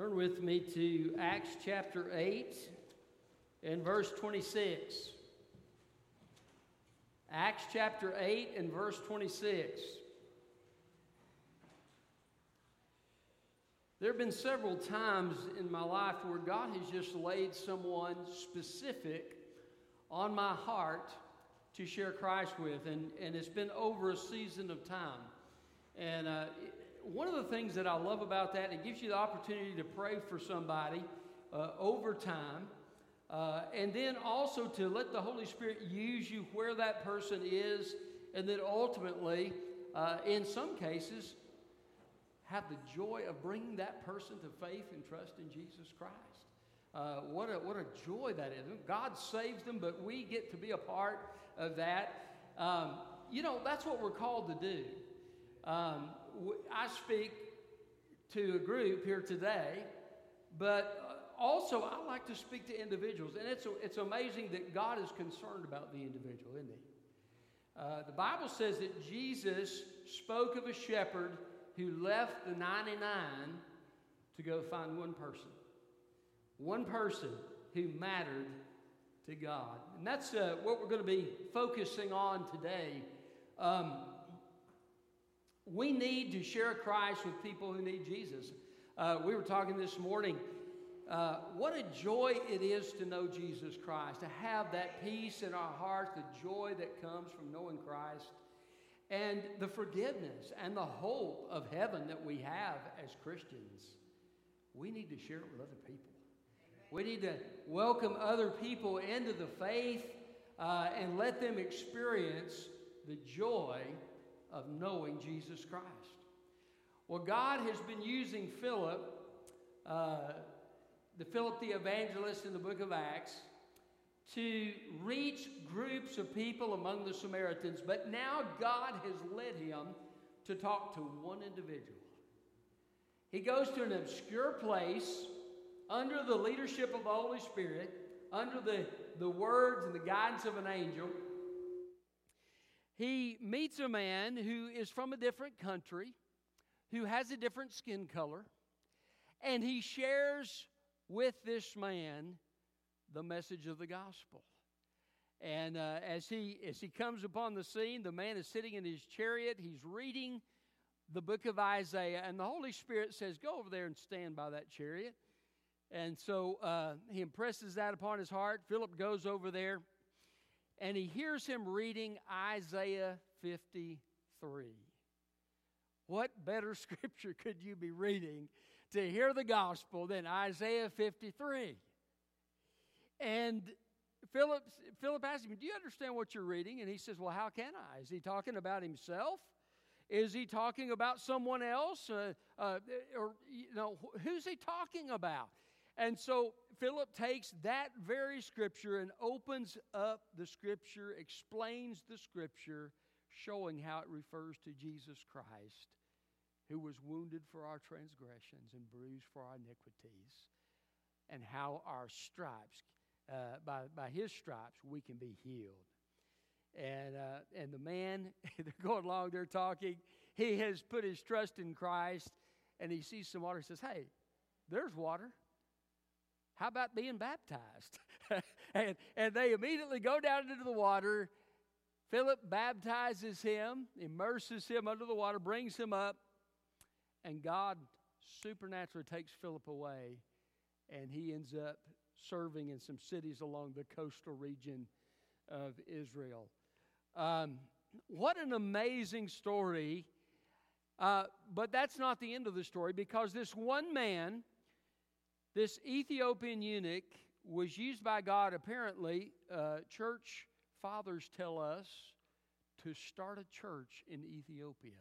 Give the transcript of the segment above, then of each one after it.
Turn with me to Acts chapter 8 and verse 26. Acts chapter 8 and verse 26. There have been several times in my life where God has just laid someone specific on my heart to share Christ with, and, and it's been over a season of time. And uh, one of the things that I love about that, it gives you the opportunity to pray for somebody uh, over time. Uh, and then also to let the Holy Spirit use you where that person is, and then ultimately, uh, in some cases, have the joy of bringing that person to faith and trust in Jesus Christ. Uh, what, a, what a joy that is. God saves them, but we get to be a part of that. Um, you know, that's what we're called to do. Um, I speak to a group here today, but uh, also I like to speak to individuals. And it's, it's amazing that God is concerned about the individual, isn't he? Uh, the Bible says that Jesus spoke of a shepherd who left the 99 to go find one person. One person who mattered to God. And that's uh, what we're going to be focusing on today. Um, we need to share Christ with people who need Jesus. Uh, we were talking this morning. Uh, what a joy it is to know Jesus Christ, to have that peace in our hearts, the joy that comes from knowing Christ, and the forgiveness and the hope of heaven that we have as Christians. We need to share it with other people. We need to welcome other people into the faith uh, and let them experience the joy of knowing Jesus Christ. Well, God has been using Philip, uh, the Philip the evangelist in the book of Acts, to reach groups of people among the Samaritans, but now God has led him to talk to one individual. He goes to an obscure place under the leadership of the Holy Spirit, under the, the words and the guidance of an angel he meets a man who is from a different country, who has a different skin color, and he shares with this man the message of the gospel. And uh, as, he, as he comes upon the scene, the man is sitting in his chariot. He's reading the book of Isaiah, and the Holy Spirit says, Go over there and stand by that chariot. And so uh, he impresses that upon his heart. Philip goes over there and he hears him reading Isaiah 53. What better scripture could you be reading to hear the gospel than Isaiah 53? And Philip, Philip asked him, Do you understand what you're reading? And he says, Well, how can I? Is he talking about himself? Is he talking about someone else? Uh, uh, or, you know, who's he talking about? And so Philip takes that very scripture and opens up the scripture, explains the scripture, showing how it refers to Jesus Christ, who was wounded for our transgressions and bruised for our iniquities, and how our stripes, uh, by, by his stripes, we can be healed. And, uh, and the man, they're going along, they're talking. He has put his trust in Christ, and he sees some water. He says, Hey, there's water. How about being baptized? and, and they immediately go down into the water. Philip baptizes him, immerses him under the water, brings him up, and God supernaturally takes Philip away, and he ends up serving in some cities along the coastal region of Israel. Um, what an amazing story. Uh, but that's not the end of the story because this one man this Ethiopian eunuch was used by God, apparently, uh, church fathers tell us, to start a church in Ethiopia.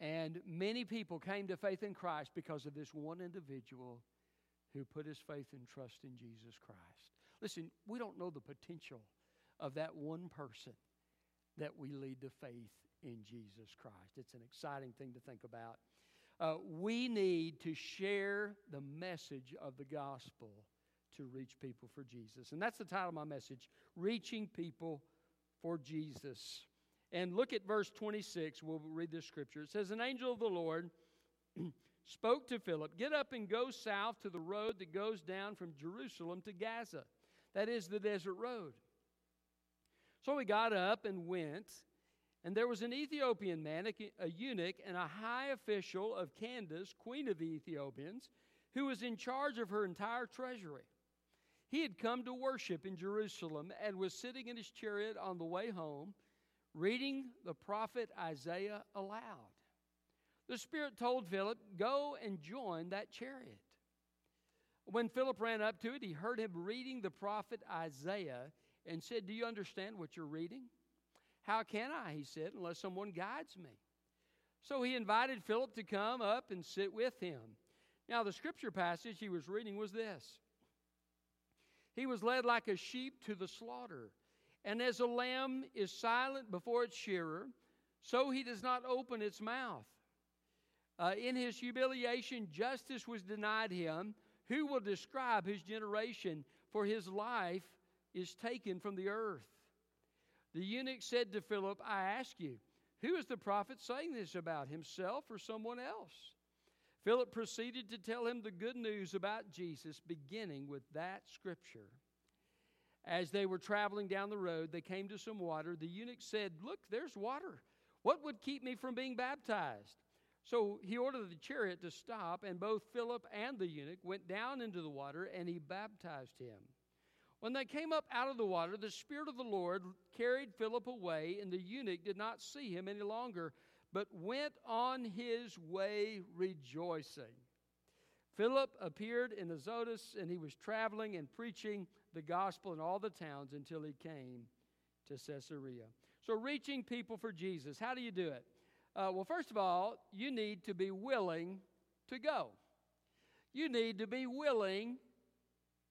And many people came to faith in Christ because of this one individual who put his faith and trust in Jesus Christ. Listen, we don't know the potential of that one person that we lead to faith in Jesus Christ. It's an exciting thing to think about. Uh, we need to share the message of the gospel to reach people for Jesus. And that's the title of my message Reaching People for Jesus. And look at verse 26. We'll read this scripture. It says, An angel of the Lord spoke to Philip, Get up and go south to the road that goes down from Jerusalem to Gaza. That is the desert road. So he got up and went, and there was an Ethiopian man, a eunuch, and a high official of Candace, queen of the Ethiopians, who was in charge of her entire treasury. He had come to worship in Jerusalem and was sitting in his chariot on the way home, reading the prophet Isaiah aloud. The Spirit told Philip, Go and join that chariot. When Philip ran up to it, he heard him reading the prophet Isaiah and said, Do you understand what you're reading? How can I, he said, unless someone guides me? So he invited Philip to come up and sit with him. Now, the scripture passage he was reading was this He was led like a sheep to the slaughter, and as a lamb is silent before its shearer, so he does not open its mouth. Uh, in his humiliation, justice was denied him. Who will describe his generation? For his life is taken from the earth. The eunuch said to Philip, I ask you, who is the prophet saying this about, himself or someone else? Philip proceeded to tell him the good news about Jesus, beginning with that scripture. As they were traveling down the road, they came to some water. The eunuch said, Look, there's water. What would keep me from being baptized? So he ordered the chariot to stop, and both Philip and the eunuch went down into the water, and he baptized him. When they came up out of the water, the Spirit of the Lord carried Philip away, and the eunuch did not see him any longer, but went on his way rejoicing. Philip appeared in Azotus, and he was traveling and preaching the gospel in all the towns until he came to Caesarea. So, reaching people for Jesus, how do you do it? Uh, well, first of all, you need to be willing to go. You need to be willing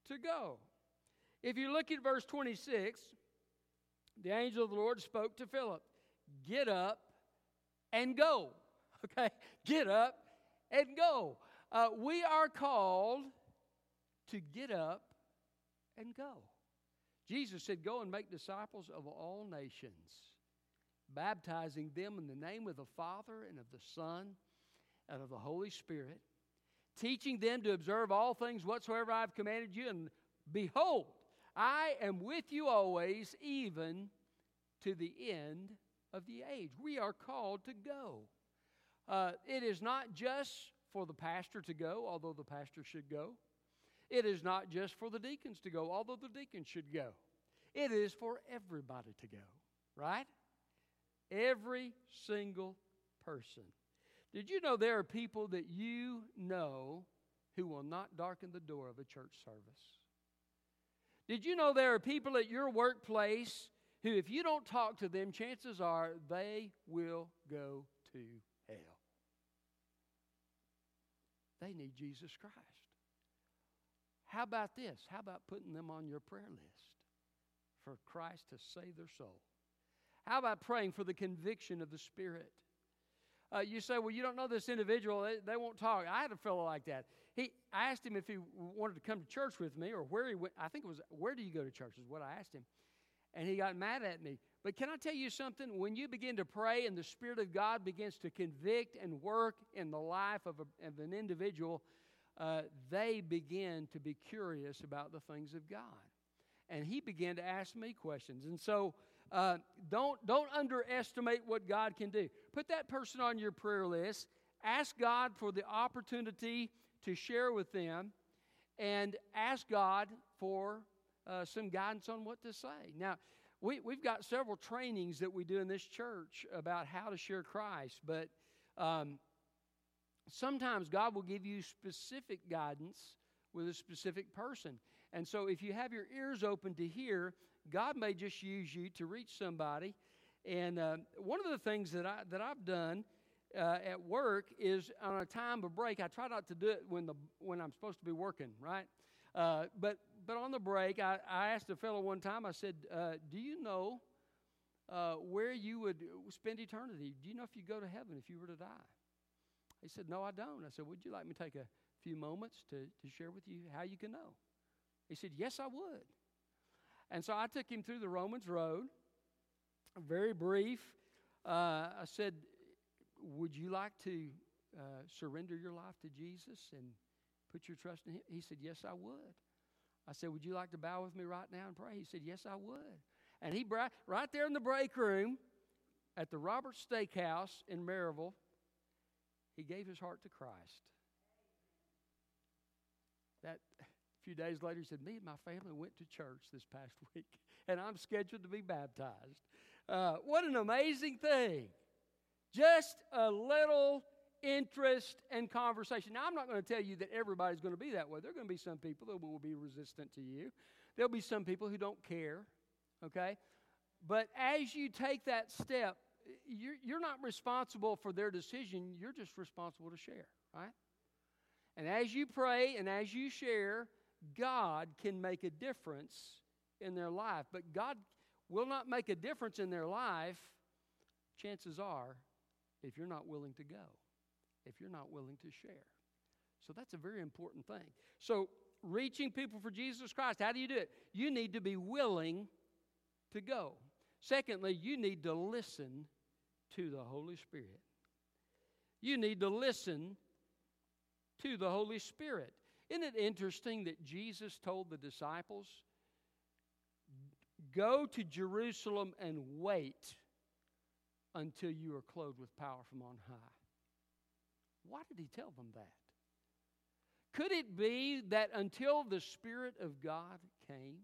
to go. If you look at verse 26, the angel of the Lord spoke to Philip Get up and go. Okay? Get up and go. Uh, we are called to get up and go. Jesus said, Go and make disciples of all nations baptizing them in the name of the Father and of the Son and of the Holy Spirit, teaching them to observe all things whatsoever I've commanded you. And behold, I am with you always, even to the end of the age. We are called to go. Uh, it is not just for the pastor to go, although the pastor should go. It is not just for the deacons to go, although the deacons should go. It is for everybody to go, right? Every single person. Did you know there are people that you know who will not darken the door of a church service? Did you know there are people at your workplace who, if you don't talk to them, chances are they will go to hell? They need Jesus Christ. How about this? How about putting them on your prayer list for Christ to save their soul? How about praying for the conviction of the Spirit? Uh, you say, well, you don't know this individual, they, they, won't talk. I had a fellow like that. He, I asked him if he wanted to come to church with me or where he went. I think it was, where do you go to church, is what I asked him. And he got mad at me. But can I tell you something? When you begin to pray and the Spirit of God begins to convict and work in the life of, a, of an individual, uh, they begin to be curious about the things of God. And he began to ask me questions. And so, uh, don't, don't underestimate what God can do. Put that person on your prayer list. Ask God for the opportunity to share with them and ask God for uh, some guidance on what to say. Now, we, we've got several trainings that we do in this church about how to share Christ, but um, sometimes God will give you specific guidance with a specific person. And so if you have your ears open to hear, God may just use you to reach somebody. And uh, one of the things that, I, that I've done uh, at work is on a time of break, I try not to do it when, the, when I'm supposed to be working, right? Uh, but, but on the break, I, I asked a fellow one time, I said, uh, Do you know uh, where you would spend eternity? Do you know if you go to heaven if you were to die? He said, No, I don't. I said, Would you like me to take a few moments to, to share with you how you can know? He said, Yes, I would. And so I took him through the Romans Road, very brief. Uh, I said, Would you like to uh, surrender your life to Jesus and put your trust in Him? He said, Yes, I would. I said, Would you like to bow with me right now and pray? He said, Yes, I would. And he, right there in the break room at the Robert Steakhouse in Maryville, he gave his heart to Christ. That a few days later, he said, Me and my family went to church this past week, and I'm scheduled to be baptized. Uh, what an amazing thing! Just a little interest and conversation. Now, I'm not going to tell you that everybody's going to be that way. There are going to be some people that will be resistant to you, there'll be some people who don't care, okay? But as you take that step, you're, you're not responsible for their decision, you're just responsible to share, right? And as you pray and as you share, God can make a difference in their life. But God will not make a difference in their life, chances are, if you're not willing to go, if you're not willing to share. So that's a very important thing. So, reaching people for Jesus Christ, how do you do it? You need to be willing to go. Secondly, you need to listen to the Holy Spirit. You need to listen to the Holy Spirit. Isn't it interesting that Jesus told the disciples, Go to Jerusalem and wait until you are clothed with power from on high? Why did he tell them that? Could it be that until the Spirit of God came,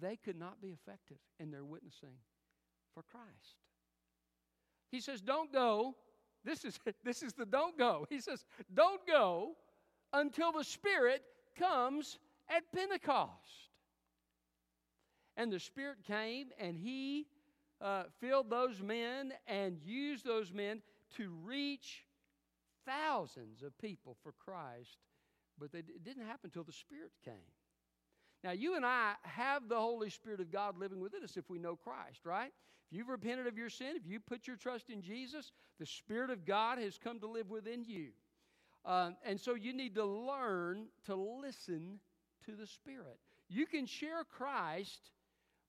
they could not be effective in their witnessing for Christ? He says, Don't go. This is, this is the don't go. He says, Don't go until the Spirit comes at Pentecost. And the Spirit came and He uh, filled those men and used those men to reach thousands of people for Christ, but they, it didn't happen until the Spirit came. Now, you and I have the Holy Spirit of God living within us if we know Christ, right? If you've repented of your sin, if you put your trust in Jesus, the Spirit of God has come to live within you. Um, and so you need to learn to listen to the Spirit. You can share Christ,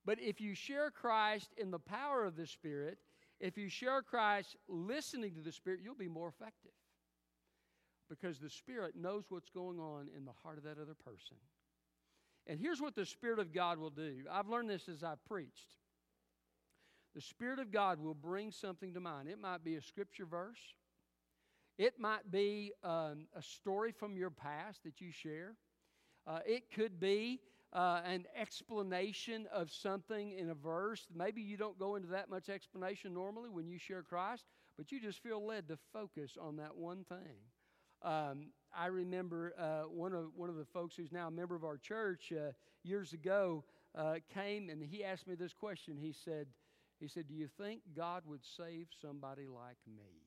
but if you share Christ in the power of the Spirit, if you share Christ listening to the Spirit, you'll be more effective because the Spirit knows what's going on in the heart of that other person. And here's what the Spirit of God will do I've learned this as I've preached. The Spirit of God will bring something to mind. It might be a scripture verse, it might be um, a story from your past that you share, uh, it could be uh, an explanation of something in a verse. Maybe you don't go into that much explanation normally when you share Christ, but you just feel led to focus on that one thing. Um, I remember uh, one of one of the folks who's now a member of our church uh, years ago uh, came and he asked me this question. He said, "He said, do you think God would save somebody like me?"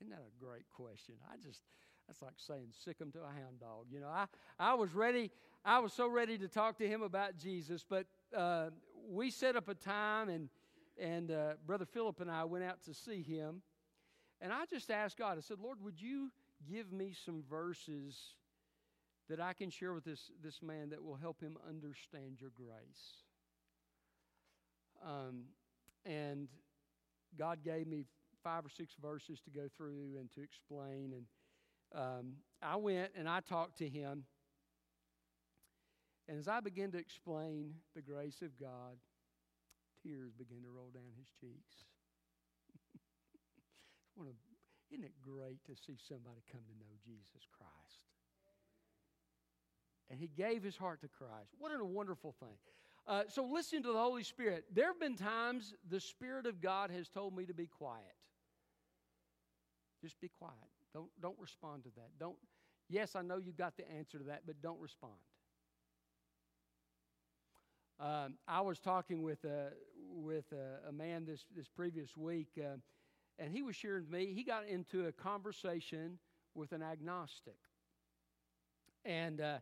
Isn't that a great question? I just that's like saying sick him to a hound dog. You know, I, I was ready, I was so ready to talk to him about Jesus, but uh, we set up a time and and uh, Brother Philip and I went out to see him. And I just asked God, I said, Lord, would you give me some verses that I can share with this, this man that will help him understand your grace? Um, and God gave me five or six verses to go through and to explain. And um, I went and I talked to him. And as I began to explain the grace of God, tears began to roll down his cheeks. Isn't it great to see somebody come to know Jesus Christ? And he gave his heart to Christ. What a wonderful thing. Uh, so, listen to the Holy Spirit. There have been times the Spirit of God has told me to be quiet. Just be quiet. Don't, don't respond to that. Don't, yes, I know you got the answer to that, but don't respond. Um, I was talking with a, with a, a, man this, this previous week, uh, and he was sharing with me, he got into a conversation with an agnostic. And uh,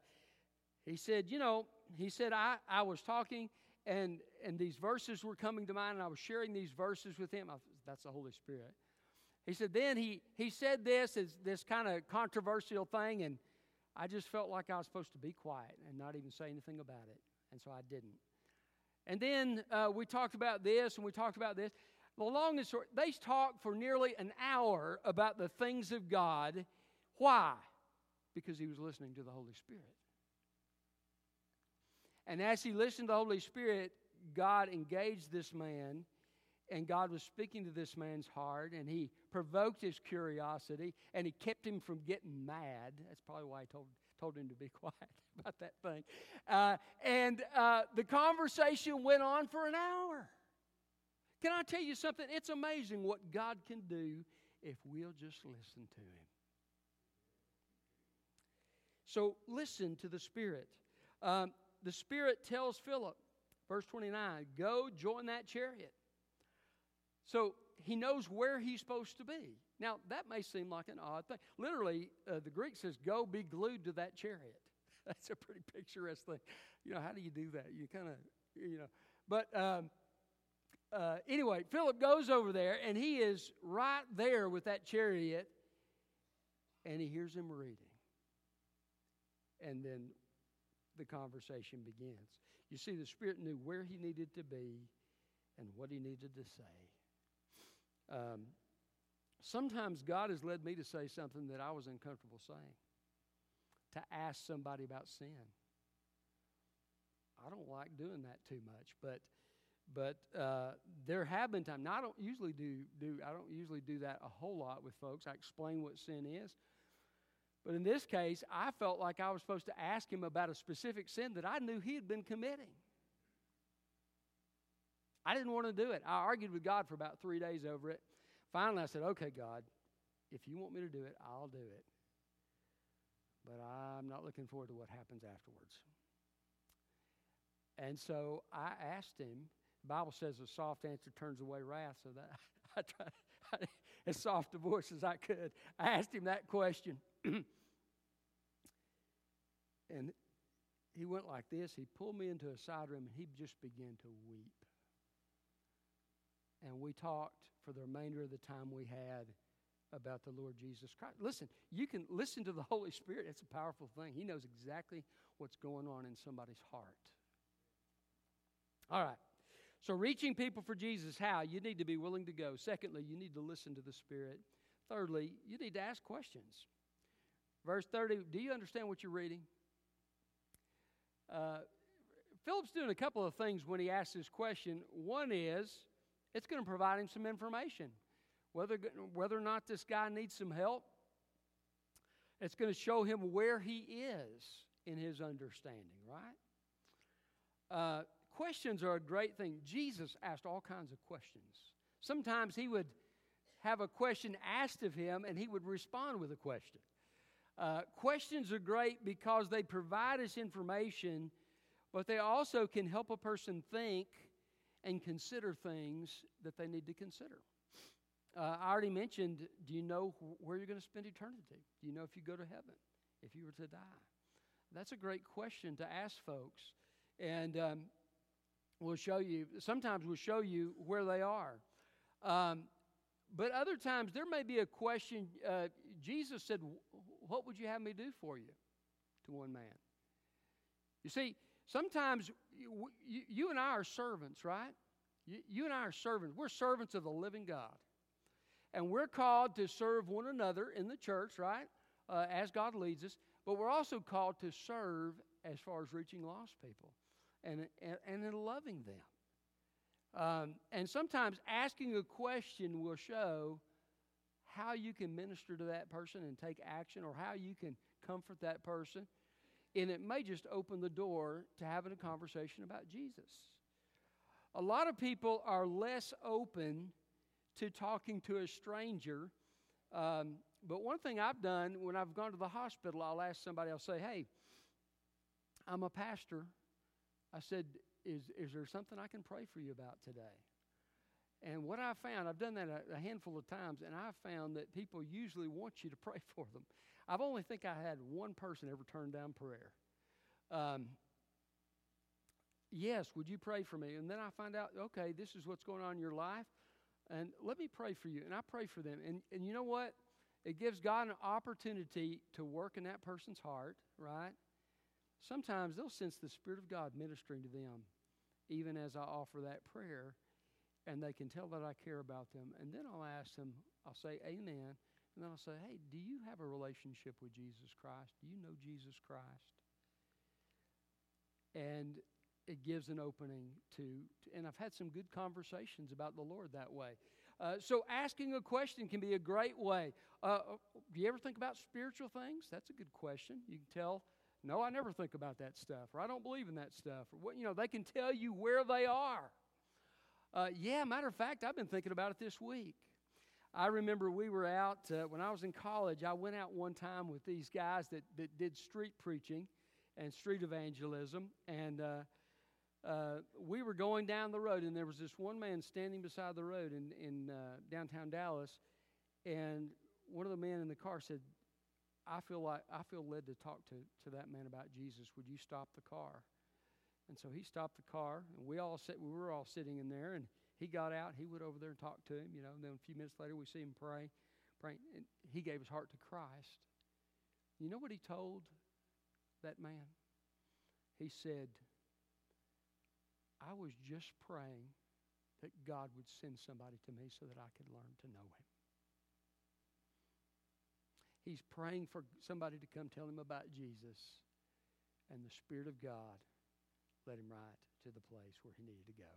he said, You know, he said, I, I was talking, and, and these verses were coming to mind, and I was sharing these verses with him. I, that's the Holy Spirit. He said, then he, he said this as this kind of controversial thing, and I just felt like I was supposed to be quiet and not even say anything about it. And so I didn't. And then uh, we talked about this and we talked about this. The long and short, they talked for nearly an hour about the things of God. Why? Because he was listening to the Holy Spirit. And as he listened to the Holy Spirit, God engaged this man, and God was speaking to this man's heart, and he provoked his curiosity, and he kept him from getting mad. That's probably why he told, told him to be quiet about that thing. Uh, and uh, the conversation went on for an hour. Can I tell you something? It's amazing what God can do if we'll just listen to Him. So listen to the Spirit. Um, the Spirit tells Philip, verse 29, go join that chariot. So he knows where he's supposed to be. Now, that may seem like an odd thing. Literally, uh, the Greek says, go be glued to that chariot. That's a pretty picturesque thing. You know, how do you do that? You kind of, you know. But um, uh, anyway, Philip goes over there and he is right there with that chariot and he hears him reading. And then the conversation begins. You see, the Spirit knew where he needed to be and what he needed to say. Um, sometimes God has led me to say something that I was uncomfortable saying, to ask somebody about sin. I don't like doing that too much, but but uh, there have been times. Now I don't usually do do I don't usually do that a whole lot with folks. I explain what sin is, but in this case, I felt like I was supposed to ask him about a specific sin that I knew he had been committing. I didn't want to do it. I argued with God for about three days over it. Finally, I said, "Okay, God, if you want me to do it, I'll do it." But I'm not looking forward to what happens afterwards. And so I asked him the Bible says a soft answer turns away wrath, so that I tried as soft a voice as I could. I asked him that question. and he went like this. He pulled me into a side room and he just began to weep. And we talked for the remainder of the time we had about the Lord Jesus Christ. Listen, you can listen to the Holy Spirit. It's a powerful thing. He knows exactly what's going on in somebody's heart. All right. So, reaching people for Jesus, how? You need to be willing to go. Secondly, you need to listen to the Spirit. Thirdly, you need to ask questions. Verse 30, do you understand what you're reading? Uh, Philip's doing a couple of things when he asks this question. One is, it's going to provide him some information. Whether, whether or not this guy needs some help, it's going to show him where he is in his understanding, right? Uh, questions are a great thing. Jesus asked all kinds of questions. Sometimes he would have a question asked of him and he would respond with a question. Uh, questions are great because they provide us information, but they also can help a person think and consider things that they need to consider. Uh, I already mentioned do you know where you're going to spend eternity? Do you know if you go to heaven, if you were to die? That's a great question to ask folks. And um, will show you, sometimes we'll show you where they are. Um, but other times there may be a question. Uh, Jesus said, What would you have me do for you? to one man. You see, sometimes you, you and I are servants, right? You, you, and I are servants. We're servants of the living God. And we're called to serve one another in the church, right? Uh, as God leads us. But we're also called to serve as far as reaching lost people and, and, and in loving them. Um, and sometimes asking a question will show how you can minister to that person and take action or how you can comfort that person. And it may just open the door to having a conversation about Jesus. A lot of people are less open to talking to a stranger. Um, but one thing I've done when I've gone to the hospital, I'll ask somebody, I'll say, hey, I'm a pastor I said, is, is there something I can pray for you about today? And what I found, I've done that a, a, handful of times, and I found that people usually want you to pray for them. I've only think I had one person ever turn down prayer. Um, yes, would you pray for me? And then I find out, okay, this is what's going on in your life, and let me pray for you. And I pray for them. And, and you know what? It gives God an opportunity to work in that person's heart, right? Sometimes they'll sense the Spirit of God ministering to them, even as I offer that prayer. and they can tell that I care about them. And then I'll ask them, I'll say, Amen. And then I'll say, Hey, do you have a relationship with Jesus Christ? Do you know Jesus Christ? And it gives an opening to, to, and I've had some good conversations about the Lord that way. Uh, so asking a question can be a great way. Uh, do you ever think about spiritual things? That's a good question. You can tell, no, I never think about that stuff, or I don't believe in that stuff, or what you know. They can tell you where they are. Uh, yeah, matter of fact, I've been thinking about it this week. I remember we were out uh, when I was in college. I went out one time with these guys that, that did street preaching and street evangelism, and uh, uh, we were going down the road, and there was this one man standing beside the road in, in uh, downtown Dallas, and one of the men in the car said, I feel like I feel led to talk to, to that man about Jesus. Would you stop the car? And so he stopped the car, and we all sit, we were all sitting in there, and he got out. He went over there and talked to him, you know. And then a few minutes later, we see him pray, praying, and he gave his heart to Christ. You know what he told that man? He said, I was just praying that God would send somebody to me so that I could learn to know Him. He's praying for somebody to come tell him about Jesus, and the Spirit of God led him right to the place where he needed to go.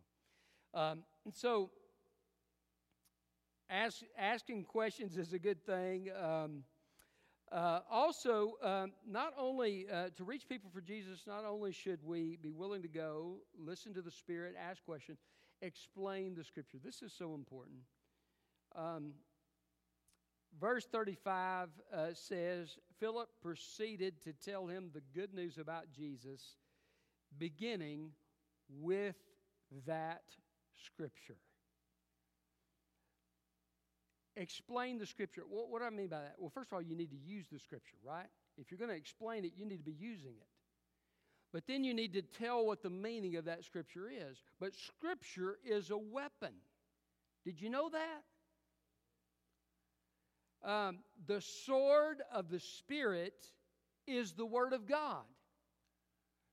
Um, and so, ask, asking questions is a good thing. Um, uh, also, uh, not only uh, to reach people for Jesus, not only should we be willing to go, listen to the Spirit, ask questions, explain the Scripture. This is so important. Um, verse 35 uh, says Philip proceeded to tell him the good news about Jesus, beginning with that Scripture explain the scripture. What, what do I mean by that? Well, first of all, you need to use the scripture, right? If you're going to explain it, you need to be using it. But then you need to tell what the meaning of that scripture is. But scripture is a weapon. Did you know that? Um, the sword of the Spirit is the Word of God.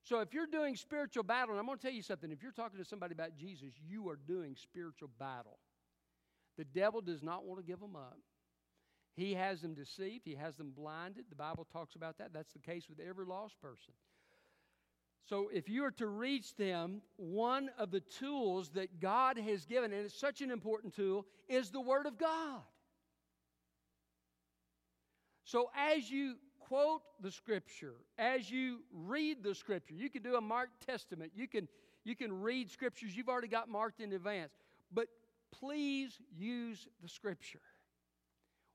So if you're doing spiritual battle, and I'm going to tell you something, if you're talking to somebody about Jesus, you are doing spiritual battle. The devil does not want to give them up. He has them deceived, he has them blinded. The Bible talks about that. That's the case with every lost person. So, if you are to reach them, one of the tools that God has given, and it's such an important tool, is the Word of God. So, as you quote the Scripture, as you read the Scripture, you can do a marked testament. You can, you can read Scriptures you've already got marked in advance. But please use the scripture.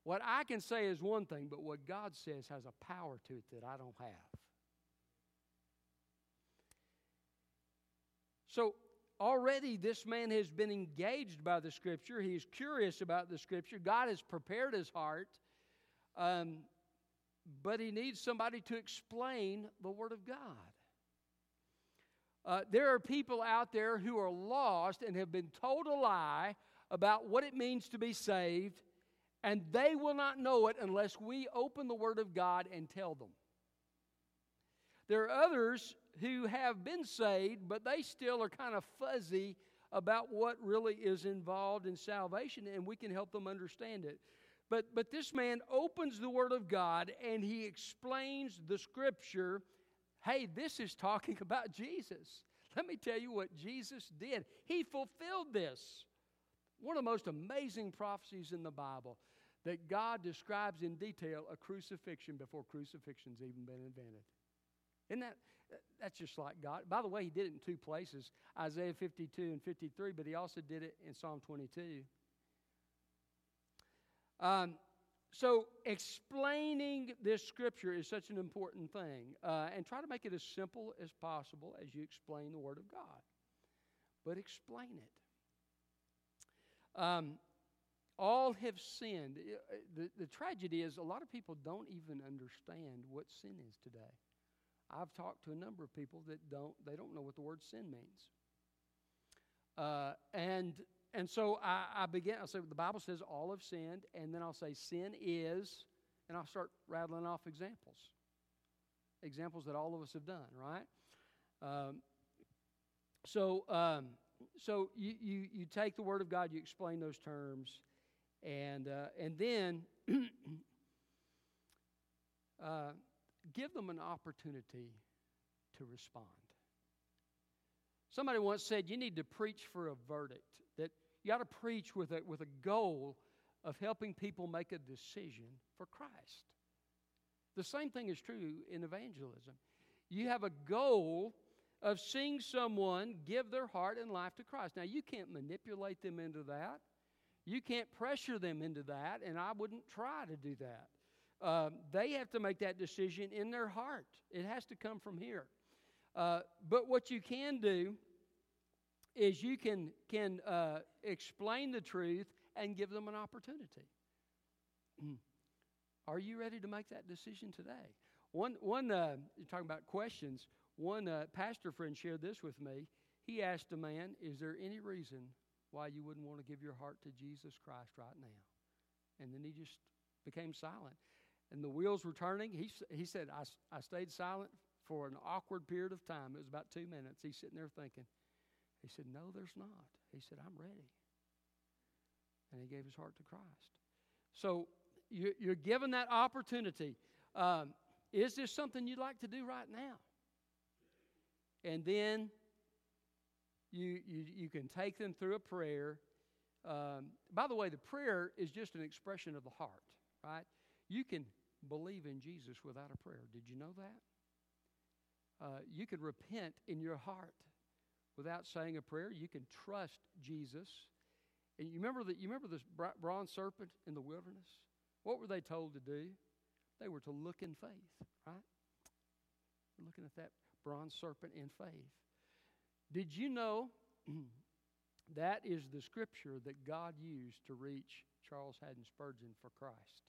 What I can say is one thing, but what God says has a power to it that I don't have. So, already this man has been engaged by the scripture. He's curious about the scripture. God has prepared his heart, um, but he needs somebody to explain the Word of God. Uh, there are people out there who are lost and have been told a lie about what it means to be saved, and they will not know it unless we open the Word of God and tell them. There are others who have been saved, but they still are kind of fuzzy about what really is involved in salvation, and we can help them understand it. But, but this man opens the Word of God and he explains the Scripture. Hey, this is talking about Jesus. Let me tell you what Jesus did. He fulfilled this. One of the most amazing prophecies in the Bible that God describes in detail a crucifixion before crucifixion's even been invented. Isn't that? That's just like God. By the way, He did it in two places Isaiah 52 and 53, but He also did it in Psalm 22. Um, so, explaining this scripture is such an important thing. Uh, and try to make it as simple as possible as you explain the Word of God. But explain it. Um, all have sinned. The, the tragedy is a lot of people don't even understand what sin is today. I've talked to a number of people that don't, they don't know what the word sin means. Uh, and, and so I, I begin, I'll say, the Bible says all have sinned, and then I'll say sin is, and I'll start rattling off examples. Examples that all of us have done, right? Um, so, um, so you, you, you take the Word of God, you explain those terms, and, uh, and then uh, give them an opportunity to respond. Somebody once said you need to preach for a verdict, you got to preach with a, with a goal of helping people make a decision for Christ. The same thing is true in evangelism. You have a goal of seeing someone give their heart and life to Christ. Now, you can't manipulate them into that. You can't pressure them into that, and I wouldn't try to do that. Um, they have to make that decision in their heart. It has to come from here. Uh, but what you can do is you can can uh, explain the truth and give them an opportunity. Are you ready to make that decision today? One one uh, you're talking about questions. One uh, pastor friend shared this with me. He asked a man, "Is there any reason why you wouldn't want to give your heart to Jesus Christ right now?" And then he just became silent. And the wheels were turning. He he said, "I I stayed silent for an awkward period of time. It was about two minutes. He's sitting there thinking." He said, No, there's not. He said, I'm ready. And he gave his heart to Christ. So you're given that opportunity. Um, is this something you'd like to do right now? And then you, you, you can take them through a prayer. Um, by the way, the prayer is just an expression of the heart, right? You can believe in Jesus without a prayer. Did you know that? Uh, you can repent in your heart without saying a prayer. You can trust Jesus. And you remember that you remember this bronze serpent in the wilderness? What were they told to do? They were to look in faith, right? We're Looking at that bronze serpent in faith. Did you know that is the scripture that God used to reach Charles Haddon Spurgeon for Christ?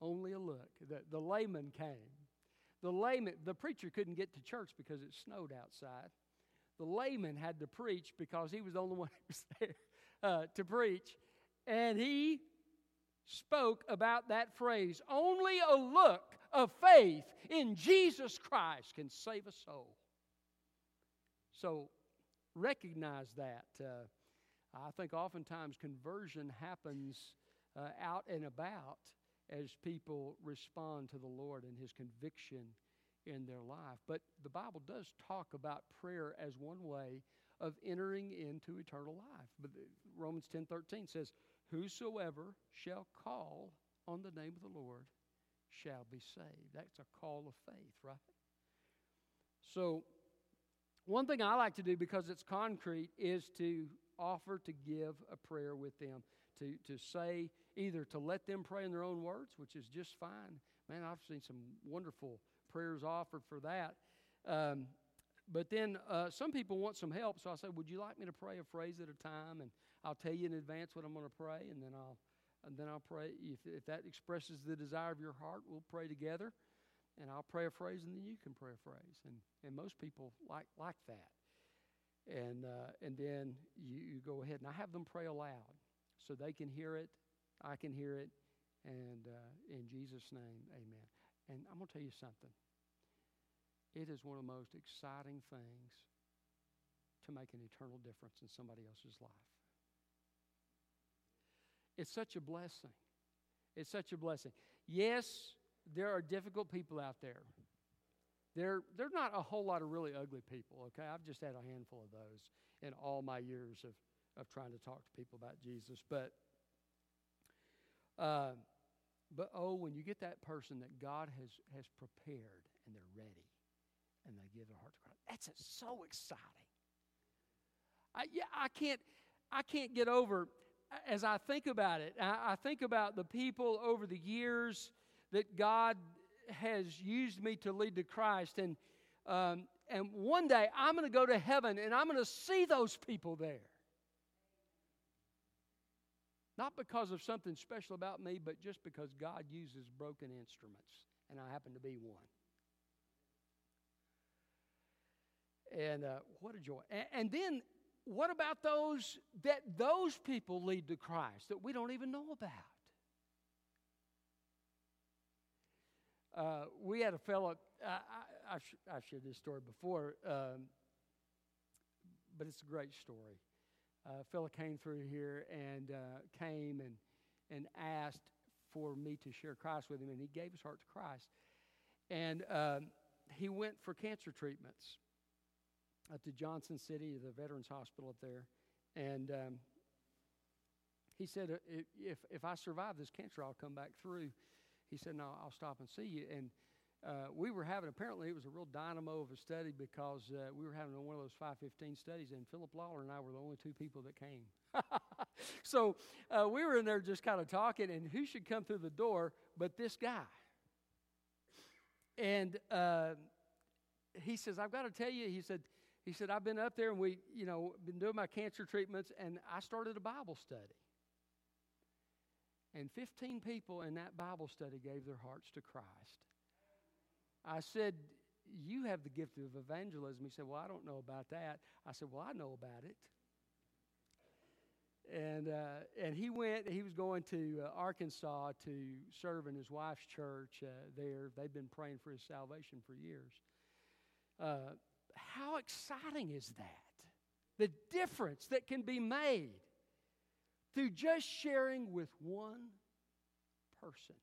Only a look. The, the layman came. The layman, the preacher couldn't get to church because it snowed outside the layman had to preach because he was the only one who was there uh, to preach. And he spoke about that phrase only a look of faith in Jesus Christ can save a soul. So recognize that. Uh, I think oftentimes conversion happens uh, out and about as people respond to the Lord and His conviction in their life. But the Bible does talk about prayer as one way of entering into eternal life. But Romans 10:13 says, "Whosoever shall call on the name of the Lord shall be saved." That's a call of faith, right? So, one thing I like to do because it's concrete is to offer to give a prayer with them, to, to say either to let them pray in their own words, which is just fine. Man, I've seen some wonderful prayers offered for that. Um, but then uh, some people want some help, so I say, "Would you like me to pray a phrase at a time?" And I'll tell you in advance what I'm going to pray, and then I'll and then I'll pray. If, if that expresses the desire of your heart, we'll pray together, and I'll pray a phrase, and then you can pray a phrase. And and most people like like that. And uh, and then you, you go ahead, and I have them pray aloud, so they can hear it, I can hear it, and uh, in Jesus' name, Amen. And I'm going to tell you something. It is one of the most exciting things to make an eternal difference in somebody else's life. It's such a blessing. It's such a blessing. Yes, there are difficult people out there. There, there are not a whole lot of really ugly people, okay? I've just had a handful of those in all my years of, of trying to talk to people about Jesus. But uh, but oh, when you get that person that God has, has prepared and they're ready and they give their heart to Christ, that's so exciting. I, yeah, I can't, I can't get over, as I think about it, I, I think about the people over the years that God has used me to lead to Christ. And, um, and one day I'm going to go to heaven and I'm going to see those people there. Not because of something special about me, but just because God uses broken instruments, and I happen to be one. And uh, what a joy. And, and then, what about those that those people lead to Christ that we don't even know about? Uh, we had a fellow, I, I've, shared this story before. Um, but it's a great story. A came through here and uh, came and, and asked for me to share Christ with him, and he gave his heart to Christ. And um, he went for cancer treatments up to Johnson City, the Veterans Hospital up there. And um, he said, uh, if, if I survive this cancer, I'll come back through. He said, No, I'll stop and see you. And uh, we were having, apparently, it was a real dynamo of a study because uh, we were having one of those 515 studies, and Philip Lawler and I were the only two people that came. so uh, we were in there just kind of talking, and who should come through the door but this guy? And uh, he says, I've got to tell you, he said, he said, I've been up there and we, you know, been doing my cancer treatments, and I started a Bible study. And 15 people in that Bible study gave their hearts to Christ. I said, You have the gift of evangelism. He said, Well, I don't know about that. I said, Well, I know about it. And, uh, and he went, he was going to uh, Arkansas to serve in his wife's church uh, there. They've been praying for his salvation for years. Uh, how exciting is that? The difference that can be made through just sharing with one person.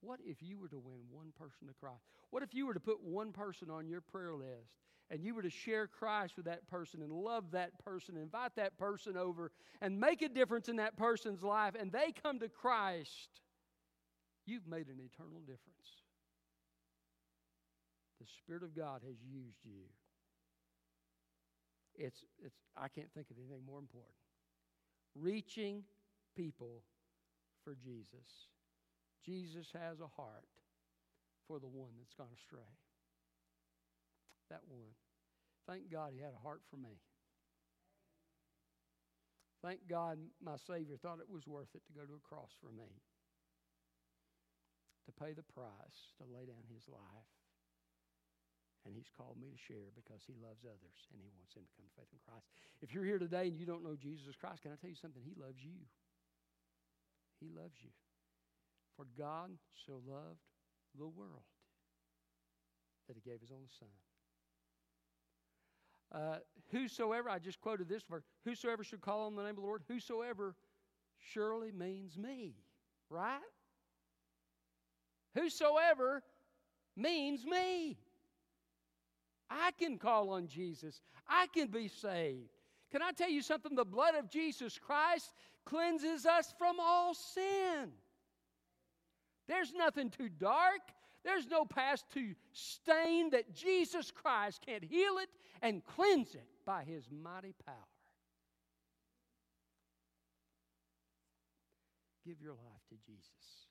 What if you were to win one person to Christ? What if you were to put one person on your prayer list and you were to share Christ with that person and love that person, invite that person over and make a difference in that person's life and they come to Christ? You've made an eternal difference. The Spirit of God has used you. It's, it's, I can't think of anything more important. Reaching people for Jesus. Jesus has a heart for the one that's gone astray. That one. Thank God he had a heart for me. Thank God my Savior thought it was worth it to go to a cross for me, to pay the price, to lay down his life. And he's called me to share because he loves others and he wants them to come to faith in Christ. If you're here today and you don't know Jesus Christ, can I tell you something? He loves you. He loves you. For God so loved the world that he gave his only son. Uh, whosoever, I just quoted this verse, whosoever should call on the name of the Lord, whosoever surely means me, right? Whosoever means me. I can call on Jesus. I can be saved. Can I tell you something? The blood of Jesus Christ cleanses us from all sin. There's nothing too dark. There's no past too stained that Jesus Christ can't heal it and cleanse it by his mighty power. Give your life to Jesus.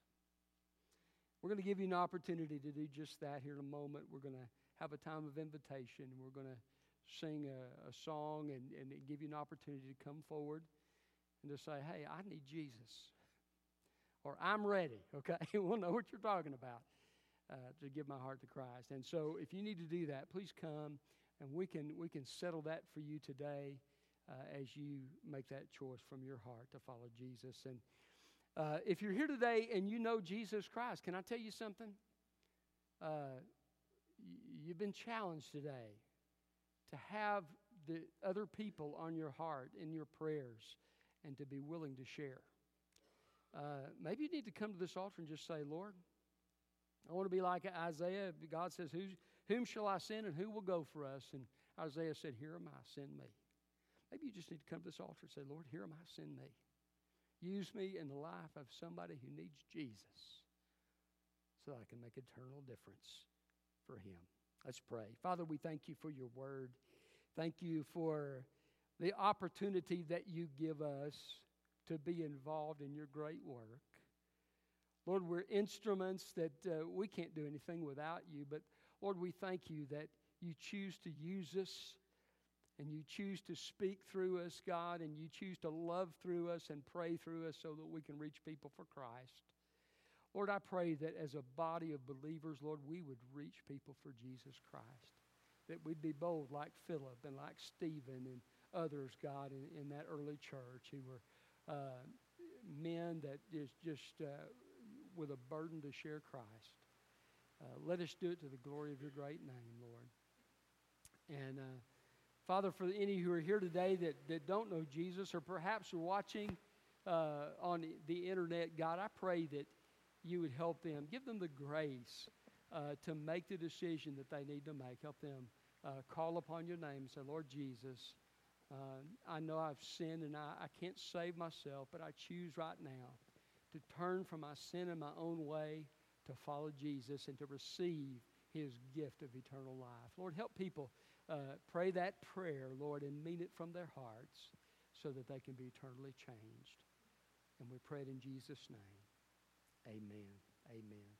We're going to give you an opportunity to do just that here in a moment. We're going to have a time of invitation. We're going to sing a, a song and, and give you an opportunity to come forward and to say, hey, I need Jesus. Or I'm ready, okay? we'll know what you're talking about uh, to give my heart to Christ. And so if you need to do that, please come and we can, we can settle that for you today uh, as you make that choice from your heart to follow Jesus. And uh, if you're here today and you know Jesus Christ, can I tell you something? Uh, you've been challenged today to have the other people on your heart in your prayers and to be willing to share. Uh, maybe you need to come to this altar and just say, Lord, I want to be like Isaiah. God says, Whom shall I send and who will go for us? And Isaiah said, Here am I, send me. Maybe you just need to come to this altar and say, Lord, here am I, send me. Use me in the life of somebody who needs Jesus so that I can make eternal difference for him. Let's pray. Father, we thank you for your word. Thank you for the opportunity that you give us to be involved in your great work. Lord, we're instruments that uh, we can't do anything without you, but Lord, we thank you that you choose to use us and you choose to speak through us, God, and you choose to love through us and pray through us so that we can reach people for Christ. Lord, I pray that as a body of believers, Lord, we would reach people for Jesus Christ. That we'd be bold like Philip and like Stephen and others, God, in, in that early church who were uh, men that is just uh, with a burden to share Christ. Uh, let us do it to the glory of your great name, Lord. And uh, Father, for any who are here today that, that don't know Jesus or perhaps are watching uh, on the internet, God, I pray that you would help them. Give them the grace to make the decision that they need to make. Help them call upon your name and say, Lord Jesus, uh, I know I've sinned and I, I can't save myself, but I choose right now to turn from my sin and my own way to follow Jesus and to receive his gift of eternal life. Lord, help people uh, pray that prayer, Lord, and mean it from their hearts so that they can be eternally changed. And we pray it in Jesus' name. Amen. Amen.